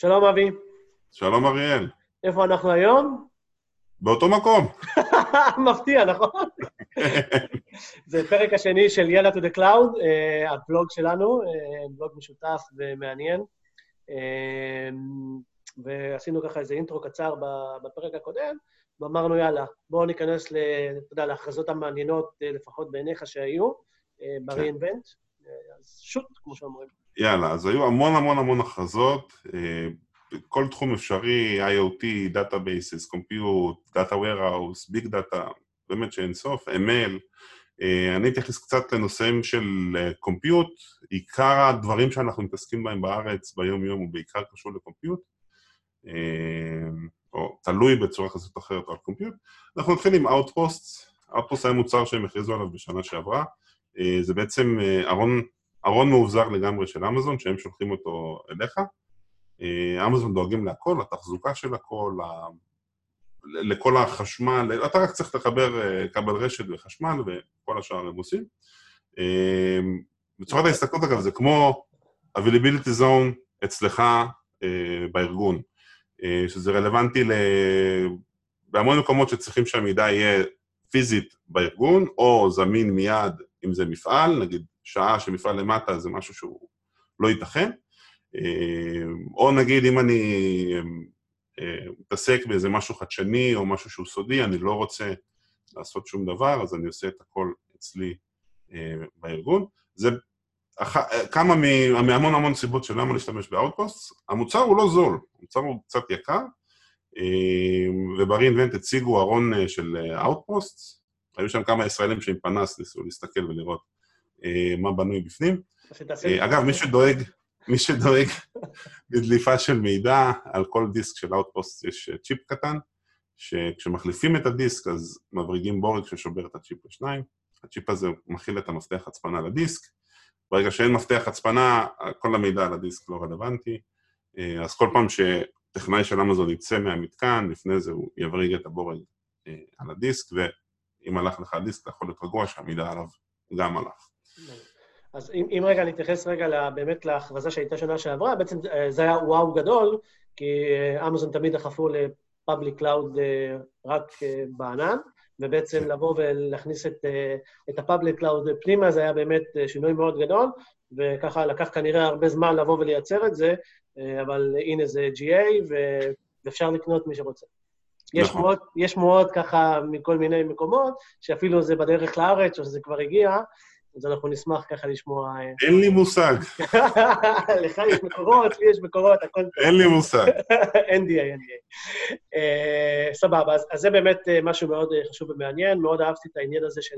שלום אבי. שלום אריאל. איפה אנחנו היום? באותו מקום. מפתיע, נכון? זה פרק השני של יאללה to the cloud, uh, הבלוג שלנו, uh, בלוג משותף ומעניין. Uh, ועשינו ככה איזה אינטרו קצר בפרק הקודם, ואמרנו, יאללה, בואו ניכנס, אתה יודע, להכרזות המעניינות, לפחות בעיניך שהיו, ב-reinvent. אז שוט, כמו שאומרים. יאללה, אז היו המון המון המון הכרזות, כל תחום אפשרי, IoT, Databases, Compute, Data Warehouse, Big Data, באמת שאין סוף, ML. אני אתייחס קצת לנושאים של Compute, עיקר הדברים שאנחנו מתעסקים בהם בארץ ביום-יום הוא בעיקר קשור לקומפיוט, או תלוי בצורה כזאת אחרת על קומפיוט. אנחנו נתחיל עם Outposts, Outposts היה מוצר שהם הכריזו עליו בשנה שעברה, זה בעצם ארון ארון מאובזר לגמרי של אמזון, שהם שולחים אותו אליך. אמזון דואגים להכל, לתחזוקה של הכל, לכל החשמל, אתה רק צריך לחבר כבל רשת וחשמל, וכל השאר הם עושים. בצורת ההסתכלות, אגב, זה כמו availability zone אצלך בארגון, שזה רלוונטי בהמון מקומות שצריכים שהמידע יהיה פיזית בארגון, או זמין מיד אם זה מפעל, נגיד שעה שמפעל למטה זה משהו שהוא לא ייתכן, או נגיד אם אני מתעסק באיזה משהו חדשני או משהו שהוא סודי, אני לא רוצה לעשות שום דבר, אז אני עושה את הכל אצלי בארגון. זה כמה מהמון המון סיבות של למה להשתמש ב Outpost. המוצר הוא לא זול, המוצר הוא קצת יקר, וב-re:Invent הציגו ארון של Outpost, היו שם כמה ישראלים שעם פנס ניסו להסתכל ולראות מה בנוי בפנים. אגב, מי שדואג, מי שדואג בדליפה של מידע, על כל דיסק של Outpost יש צ'יפ קטן, שכשמחליפים את הדיסק אז מבריגים בורג ששובר את הצ'יפ לשניים. הצ'יפ הזה מכיל את המפתח הצפנה לדיסק. ברגע שאין מפתח הצפנה, כל המידע על הדיסק לא רלוונטי. אז כל פעם שטכנאי של אמזון יצא מהמתקן, לפני זה הוא יבריג את הבורג על הדיסק, ואם הלך לך הדיסק, אתה יכול להיות רגוע שהמידע עליו גם הלך. אז אם, אם רגע נתייחס רגע באמת להכרזה שהייתה שנה שעברה, בעצם זה היה וואו גדול, כי אמזון תמיד דחפו ל public cloud רק בענן, ובעצם לבוא ולהכניס את, את ה public cloud פנימה, זה היה באמת שינוי מאוד גדול, וככה לקח כנראה הרבה זמן לבוא ולייצר את זה, אבל הנה זה GA, ואפשר לקנות מי שרוצה. יש שמועות, יש שמועות ככה מכל מיני מקומות, שאפילו זה בדרך לארץ, או שזה כבר הגיע, אז אנחנו נשמח ככה לשמוע... אין לי מושג. לך יש מקורות, לי יש מקורות, הכל טוב. אין לי מושג. NDA, NDA. סבבה, אז זה באמת משהו מאוד חשוב ומעניין, מאוד אהבתי את העניין הזה של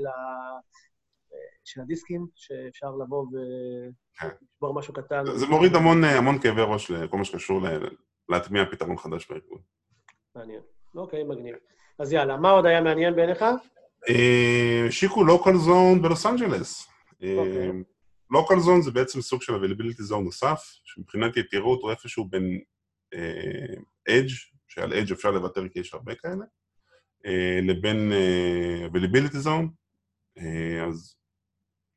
של הדיסקים, שאפשר לבוא ולשבור משהו קטן. זה מוריד המון, המון כאבי ראש לכל מה שקשור להטמיע פתרון חדש בארגון. מעניין. אוקיי, מגניב. אז יאללה, מה עוד היה מעניין בעיניך? השיקו לוקל זון בלוס אנג'לס. לוקל זון זה בעצם סוג של availability zone נוסף, שמבחינת יתירות הוא איפשהו בין אדג', שעל אדג' אפשר לוותר כי יש הרבה כאלה, לבין availability zone. אז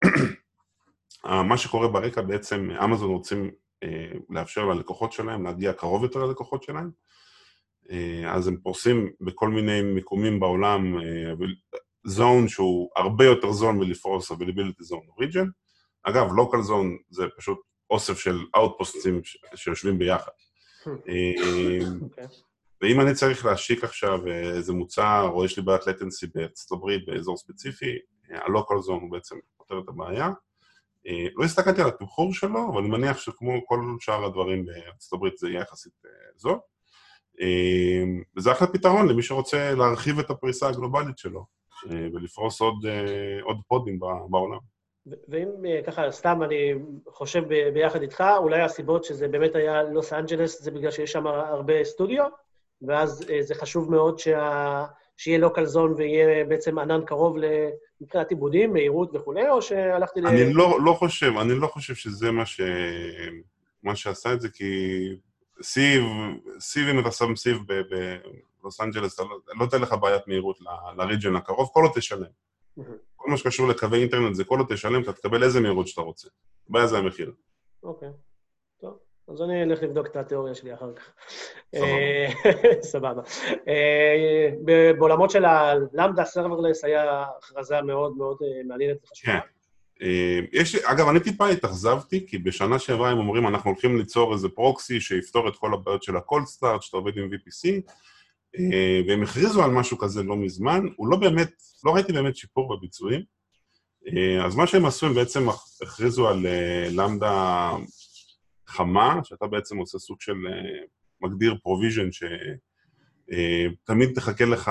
מה שקורה ברקע בעצם, אמזון רוצים לאפשר ללקוחות שלהם להגיע קרוב יותר ללקוחות שלהם, אז הם פורסים בכל מיני מיקומים בעולם זון שהוא הרבה יותר זון מלפרוס availability zone origin. אגב, local zone זה פשוט אוסף של אאוטפוסטים שיושבים ביחד. ואם אני צריך להשיק עכשיו איזה מוצר, או יש לי בעיית latency בארצות הברית באזור ספציפי, ה-local zone הוא בעצם פותר את הבעיה. לא הסתכלתי על התמחור שלו, אבל אני מניח שכמו כל שאר הדברים בארצות הברית זה יהיה יחסית זול. וזה אחלה פתרון למי שרוצה להרחיב את הפריסה הגלובלית שלו. ולפרוס עוד, עוד פודים בעולם. ואם ככה, סתם אני חושב ביחד איתך, אולי הסיבות שזה באמת היה לוס אנג'לס זה בגלל שיש שם הרבה סטודיו, ואז זה חשוב מאוד שה... שיהיה Local Zone ויהיה בעצם ענן קרוב מבחינת עיבודים, מהירות וכולי, או שהלכתי ל... אני לא, לא חושב, אני לא חושב שזה מה, ש... מה שעשה את זה, כי סיב, סיב אם אתה שם סיב בלוס אנג'לס, לא תהיה לך בעיית מהירות ל region הקרוב, כל עוד תשלם. כל מה שקשור לקווי אינטרנט זה כל עוד תשלם, אתה תקבל איזה מהירות שאתה רוצה. הבעיה זה המחיר. אוקיי, טוב. אז אני אלך לבדוק את התיאוריה שלי אחר כך. סבבה. בעולמות של ה Lambda serverless היה הכרזה מאוד מאוד מעניינת וחשובה. כן. יש, אגב, אני טיפה התאכזבתי, כי בשנה שעברה הם אומרים, אנחנו הולכים ליצור איזה proxy שיפתור את כל הבעיות של ה-cold start, שאתה עובד עם VPC, והם הכריזו על משהו כזה לא מזמן, הוא לא באמת, לא ראיתי באמת שיפור בביצועים. אז מה שהם עשו, הם בעצם הכריזו על Lambda חמה, שאתה בעצם עושה סוג של מגדיר provision, שתמיד תחכה לך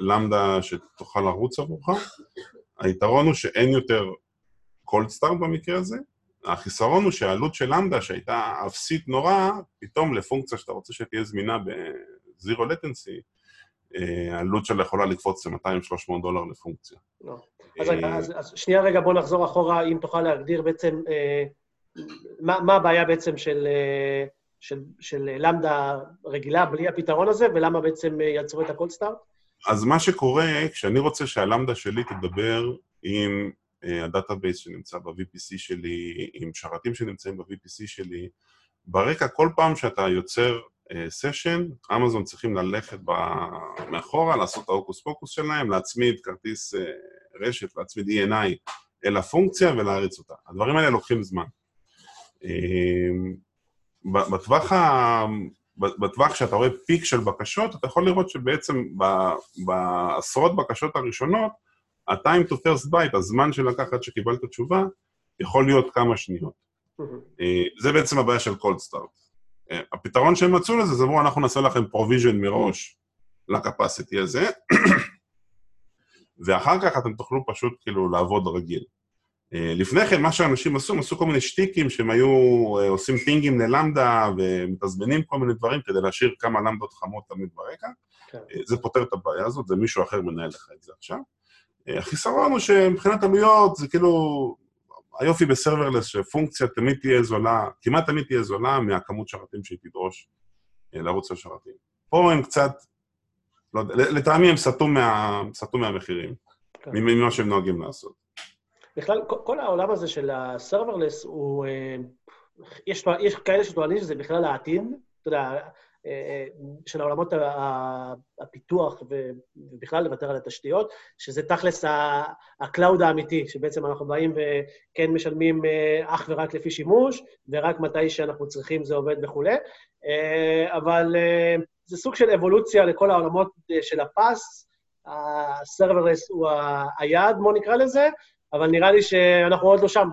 Lambda שתוכל לרוץ עבורך. היתרון הוא שאין יותר cold start במקרה הזה. החיסרון הוא שהעלות של Lambda, שהייתה אפסית נורא, פתאום לפונקציה שאתה רוצה שתהיה זמינה ב zero latency, העלות שלה יכולה לקפוץ ל-200-300 דולר לפונקציה. לא. אז, רגע, אז, אז שנייה רגע, בוא נחזור אחורה, אם תוכל להגדיר בעצם אה, מה, מה הבעיה בעצם של, אה, של, של Lambda רגילה בלי הפתרון הזה, ולמה בעצם יצרו את ה cold start? אז מה שקורה, כשאני רוצה שה Lambda שלי תדבר עם ה database שנמצא ב-VPC שלי, עם שרתים שנמצאים ב-VPC שלי. ברקע, כל פעם שאתה יוצר סשן, uh, אמזון צריכים ללכת מאחורה, לעשות את ההוקוס פוקוס שלהם, להצמיד כרטיס uh, רשת, להצמיד ENI אל הפונקציה ולהריץ אותה. הדברים האלה לוקחים זמן. Uh, בטווח, ה... בטווח שאתה רואה פיק של בקשות, אתה יכול לראות שבעצם בעשרות בקשות הראשונות, ה-time to first byte, הזמן שלקח עד שקיבלת תשובה, יכול להיות כמה שניות. אה, זה בעצם הבעיה של cold start. אה, הפתרון שהם מצאו לזה, זה אמרו, אנחנו נעשה לכם provision מראש לקפסיטי הזה, ואחר כך אתם תוכלו פשוט כאילו לעבוד רגיל. אה, לפני כן, מה שאנשים עשו, הם עשו כל מיני שטיקים שהם היו עושים פינגים ללמדה ומתזמנים כל מיני דברים כדי להשאיר כמה למדות חמות תמיד ברקע. כן. זה פותר את הבעיה הזאת, זה מישהו אחר מנהל לך את זה עכשיו. החיסרון הוא שמבחינת עלויות זה כאילו, היופי ב serverless שפונקציה תמיד תהיה זולה, כמעט תמיד תהיה זולה מהכמות שרתים שהיא תדרוש אה, לערוץ השרתים. פה הם קצת, לא יודע, לטעמי הם סטו, מה, סטו מהמחירים, כן. ממה שהם נוהגים לעשות. בכלל, כל העולם הזה של ה serverless הוא... אה, יש, יש כאלה שטוענים שזה בכלל העתיד, אתה יודע, של העולמות הפיתוח ובכלל לוותר על התשתיות, שזה תכלס ה cloud האמיתי, שבעצם אנחנו באים וכן משלמים אה, אך ורק לפי שימוש, ורק מתי שאנחנו צריכים זה עובד וכולי, אה, אבל אה, זה סוג של אבולוציה לכל העולמות של ה PaaS, ה serverless הוא היעד, בואו נקרא לזה, אבל נראה לי שאנחנו עוד לא שם,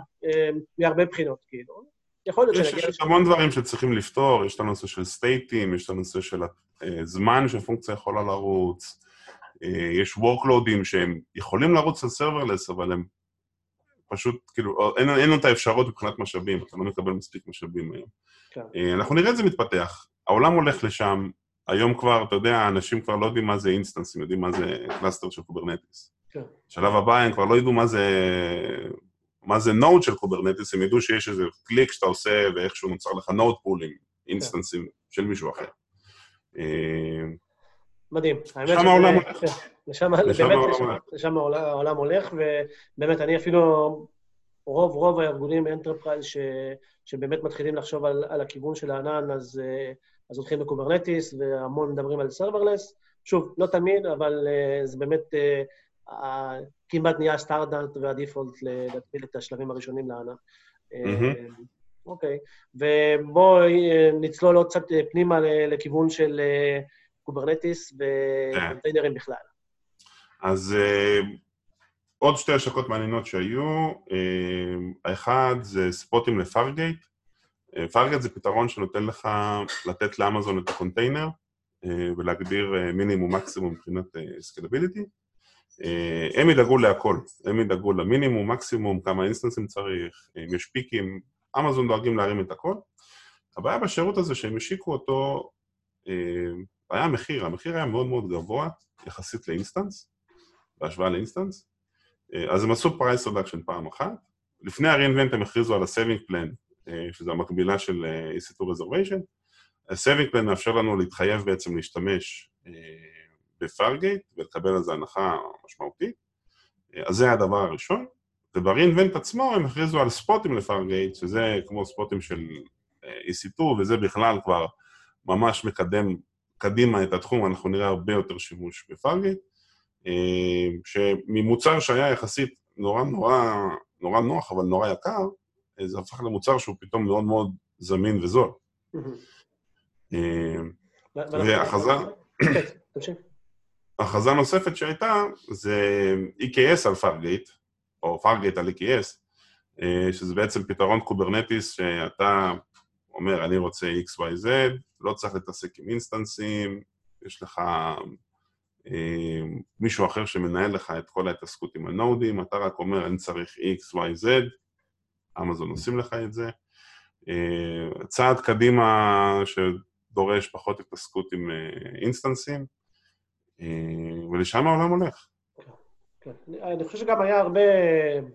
מהרבה בחינות, כאילו. יכול להיות שנגיע... יש המון דברים שצריכים לפתור, יש את הנושא של state ים, יש את הנושא של הזמן שהפונקציה יכולה לרוץ, אה, יש workloadים שהם יכולים לרוץ על serverless, אבל הם פשוט, כאילו, אין, אין את האפשרות מבחינת משאבים, אתה לא מקבל מספיק משאבים היום. כן. אה, אנחנו נראה את זה מתפתח. העולם הולך לשם, היום כבר, אתה יודע, אנשים כבר לא יודעים מה זה instance, הם יודעים מה זה cluster של Kubernetes. כן. שלב הבא הם כבר לא ידעו מה זה מה זה node של Kubernetes, הם ידעו שיש איזה קליק שאתה עושה ואיכשהו נוצר לך node pooling, instance ים של מישהו אחר. אה, מדהים. לשם העולם הולך. לשם העולם הולך, ובאמת, אני אפילו, רוב רוב הארגונים ב enterprise שבאמת מתחילים לחשוב על, על הכיוון של הענן, אז, אה, אז הולכים ל Kubernetes, והמון מדברים על serverless. שוב, לא תמיד, אבל אה, זה באמת אה, כמעט נהיה הסטנדרט וה default להתחיל את השלבים הראשונים לענן. אוקיי, ובואו אה, נצלול עוד קצת אה, פנימה לכיוון של אה, Kubernetes ו container ים בכלל. אז עוד שתי השקות מעניינות שהיו, האחד זה spot ים ל Fargate. Fargate זה פתרון שנותן לך לתת לאמזון את הקונטיינר ולהגדיר מינימום מקסימום מבחינת scalability. אה, הם ידאגו להכל, הם ידאגו למינימום, מקסימום, כמה instance ים צריך, אם יש peak ים, אמזון דואגים להרים את הכל. הבעיה בשירות הזה שהם השיקו אותו, אה, היה המחיר, המחיר היה מאוד מאוד גבוה יחסית ל instance, בהשוואה ל instance, אה, אז הם עשו price reduction פעם אחת. לפני ה-re:Invent הם הכריזו על ה-saving plan, שזה המקבילה של EC2 reservation. ה-saving plan מאפשר לנו להתחייב בעצם להשתמש בפארגייט ולקבל על זה הנחה משמעותית. אז זה הדבר הראשון. וב-reinvent עצמו הם הכריזו על ספוטים לפארגייט, שזה כמו ספוטים של EC2, וזה בכלל כבר ממש מקדם קדימה את התחום, אנחנו נראה הרבה יותר שימוש בפארגייט, שממוצר שהיה יחסית נורא נורא, נורא נוח, אבל נורא יקר, זה הפך למוצר שהוא פתאום מאוד מאוד זמין וזול. והכרזה... כן, הכרזה נוספת שהייתה זה EKS על Fargate, או Fargate על EKS, שזה בעצם פתרון Kubernetes שאתה אומר, אני רוצה XYZ, לא צריך להתעסק עם instance ים, יש לך אה, מישהו אחר שמנהל לך את כל ההתעסקות עם ה node ים, אתה רק אומר, אני צריך XYZ, אמזון עושים לך את זה. אה, צעד קדימה שדורש פחות התעסקות עם אה, instance ים, אה, ולשם העולם הולך. כן. אני חושב שגם היה הרבה,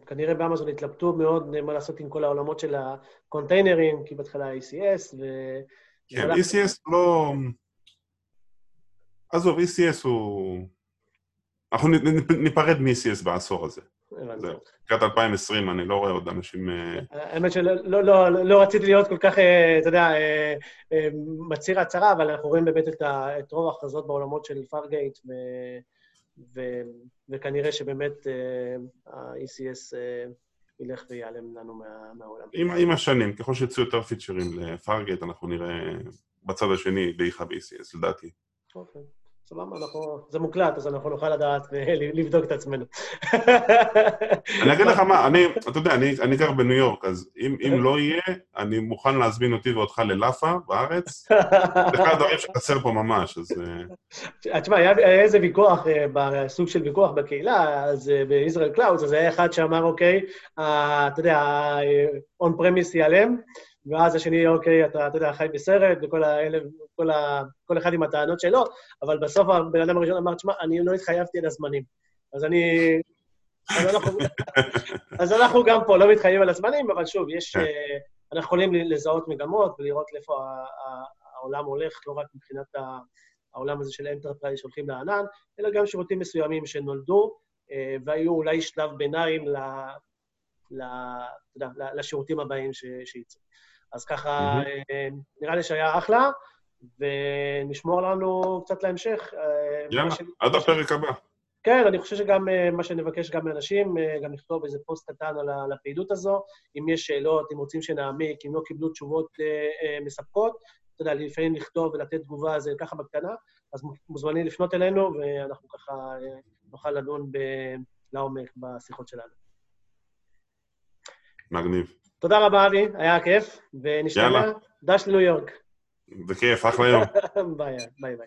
כנראה באמזון התלבטו מאוד מה לעשות עם כל העולמות של הקונטיינרים, כי בהתחלה ECS, ו... כן, ECS לא... עזוב, ECS הוא... אנחנו ניפרד מ-ECS בעשור הזה. לקראת 2020 אני לא רואה עוד אנשים... אה, האמת שלא לא, לא, לא רציתי להיות כל כך, אה, אתה יודע, אה, מצהיר הצהרה, אבל אנחנו רואים באמת את, רוב ההכרזות בעולמות של פארגייט, וכנראה שבאמת ה-ECS ילך וייעלם לנו מה, מהעולם. עם השנים, ככל שיצאו יותר פיצ'רים לפארגייט, אנחנו נראה בצד השני דעיכה ב-ECS, לדעתי. אוקיי. סבבה, אנחנו, זה מוקלט, אז אנחנו נוכל לדעת ולבדוק את עצמנו. אני אגיד לך מה, אני, אתה יודע, אני, אני גר בניו יורק, אז אם, אם לא יהיה, אני מוכן להזמין אותי ואותך ללאפה בארץ. זה אחד הדברים שחסר פה ממש, אז... אה. תשמע, היה, היה איזה ויכוח, אה, בסוג של ויכוח בקהילה, אז אה, ב Israel Clouds, אז היה אחד שאמר, אוקיי, אתה יודע, ה-on premise ייעלם, ואז השני, אוקיי, אתה, אתה יודע, חי בסרט, וכל האלה, כל, ה, כל אחד עם הטענות שלו, אבל בסוף הבן אדם הראשון אמר, תשמע, אני לא התחייבתי על הזמנים. אז אני... אז אנחנו, אז אנחנו גם פה לא מתחייבים על הזמנים, אבל שוב, יש... כן. אה, אנחנו יכולים לזהות מגמות ולראות לאיפה העולם הולך, לא רק מבחינת העולם הזה של enterprise שהולכים לענן, אלא גם שירותים מסוימים שנולדו, אה, והיו אולי שלב ביניים ל, לשירותים הבאים שיצאו. אז ככה, mm-hmm. נראה לי שהיה אחלה, ונשמור לנו קצת להמשך. אה, יאללה. עד הפרק הבא. כן, אני חושב שגם אה, מה שנבקש גם מאנשים, גם לכתוב איזה פוסט קטן על הפעילות הזו. אם יש שאלות, אם רוצים שנעמיק, אם לא קיבלו תשובות מספקות, אתה יודע, לפעמים לכתוב ולתת תגובה זה ככה בקטנה, אז מוזמנים לפנות אלינו, ואנחנו ככה נוכל לדון לעומק בשיחות שלנו. מגניב. תודה רבה, אבי, היה כיף, ונשתמע. דש לניו יורק. בכיף, אחלה יום. ביי ביי.